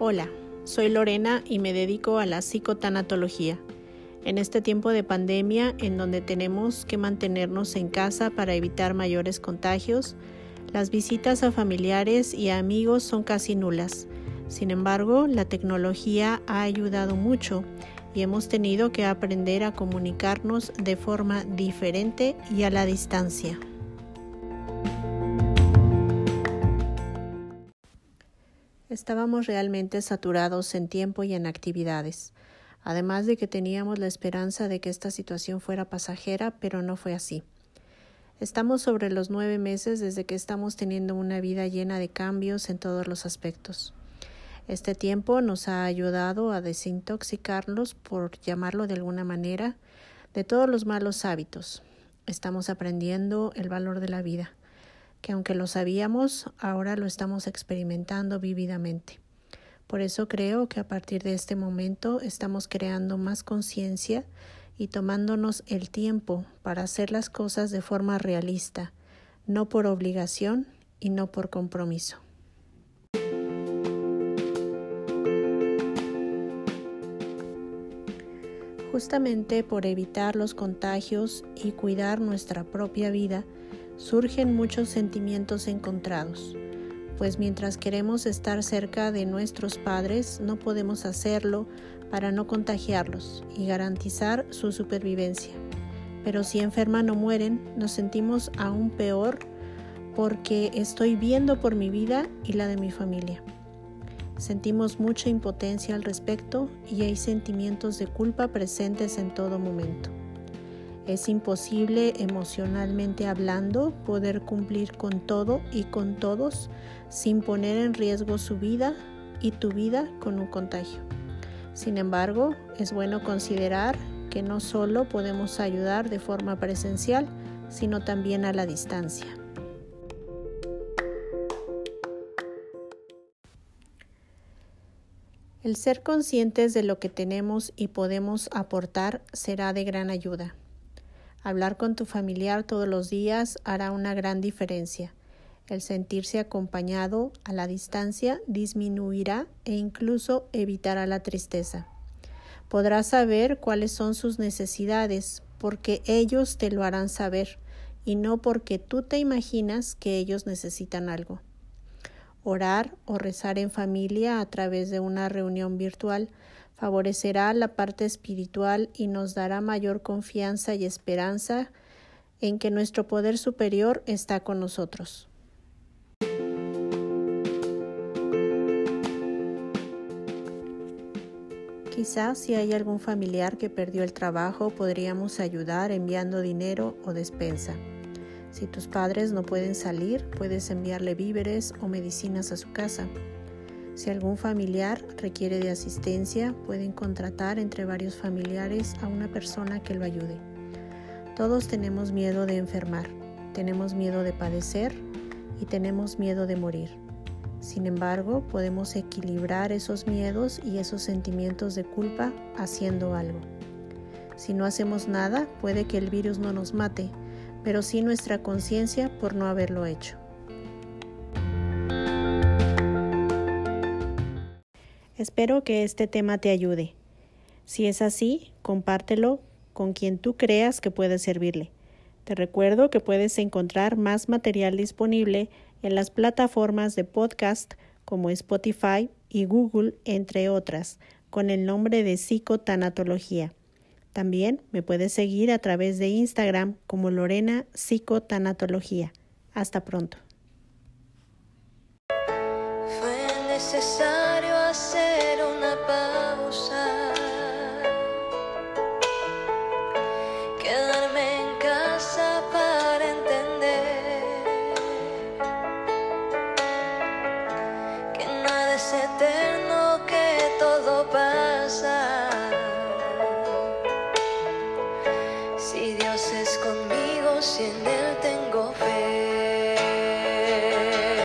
Hola, soy Lorena y me dedico a la psicotanatología. En este tiempo de pandemia, en donde tenemos que mantenernos en casa para evitar mayores contagios, las visitas a familiares y amigos son casi nulas. Sin embargo, la tecnología ha ayudado mucho y hemos tenido que aprender a comunicarnos de forma diferente y a la distancia. Estábamos realmente saturados en tiempo y en actividades, además de que teníamos la esperanza de que esta situación fuera pasajera, pero no fue así. Estamos sobre los nueve meses desde que estamos teniendo una vida llena de cambios en todos los aspectos. Este tiempo nos ha ayudado a desintoxicarnos, por llamarlo de alguna manera, de todos los malos hábitos. Estamos aprendiendo el valor de la vida que aunque lo sabíamos, ahora lo estamos experimentando vívidamente. Por eso creo que a partir de este momento estamos creando más conciencia y tomándonos el tiempo para hacer las cosas de forma realista, no por obligación y no por compromiso. Justamente por evitar los contagios y cuidar nuestra propia vida, surgen muchos sentimientos encontrados, pues mientras queremos estar cerca de nuestros padres, no podemos hacerlo para no contagiarlos y garantizar su supervivencia. Pero si enferman o mueren, nos sentimos aún peor porque estoy viendo por mi vida y la de mi familia. Sentimos mucha impotencia al respecto y hay sentimientos de culpa presentes en todo momento. Es imposible emocionalmente hablando poder cumplir con todo y con todos sin poner en riesgo su vida y tu vida con un contagio. Sin embargo, es bueno considerar que no solo podemos ayudar de forma presencial, sino también a la distancia. El ser conscientes de lo que tenemos y podemos aportar será de gran ayuda. Hablar con tu familiar todos los días hará una gran diferencia. El sentirse acompañado a la distancia disminuirá e incluso evitará la tristeza. Podrás saber cuáles son sus necesidades porque ellos te lo harán saber y no porque tú te imaginas que ellos necesitan algo. Orar o rezar en familia a través de una reunión virtual favorecerá la parte espiritual y nos dará mayor confianza y esperanza en que nuestro poder superior está con nosotros. Quizás si hay algún familiar que perdió el trabajo podríamos ayudar enviando dinero o despensa. Si tus padres no pueden salir, puedes enviarle víveres o medicinas a su casa. Si algún familiar requiere de asistencia, pueden contratar entre varios familiares a una persona que lo ayude. Todos tenemos miedo de enfermar, tenemos miedo de padecer y tenemos miedo de morir. Sin embargo, podemos equilibrar esos miedos y esos sentimientos de culpa haciendo algo. Si no hacemos nada, puede que el virus no nos mate, pero sí nuestra conciencia por no haberlo hecho. Espero que este tema te ayude. Si es así, compártelo con quien tú creas que puede servirle. Te recuerdo que puedes encontrar más material disponible en las plataformas de podcast como Spotify y Google, entre otras, con el nombre de Psicotanatología. También me puedes seguir a través de Instagram como Lorena Psicotanatología. Hasta pronto. dancing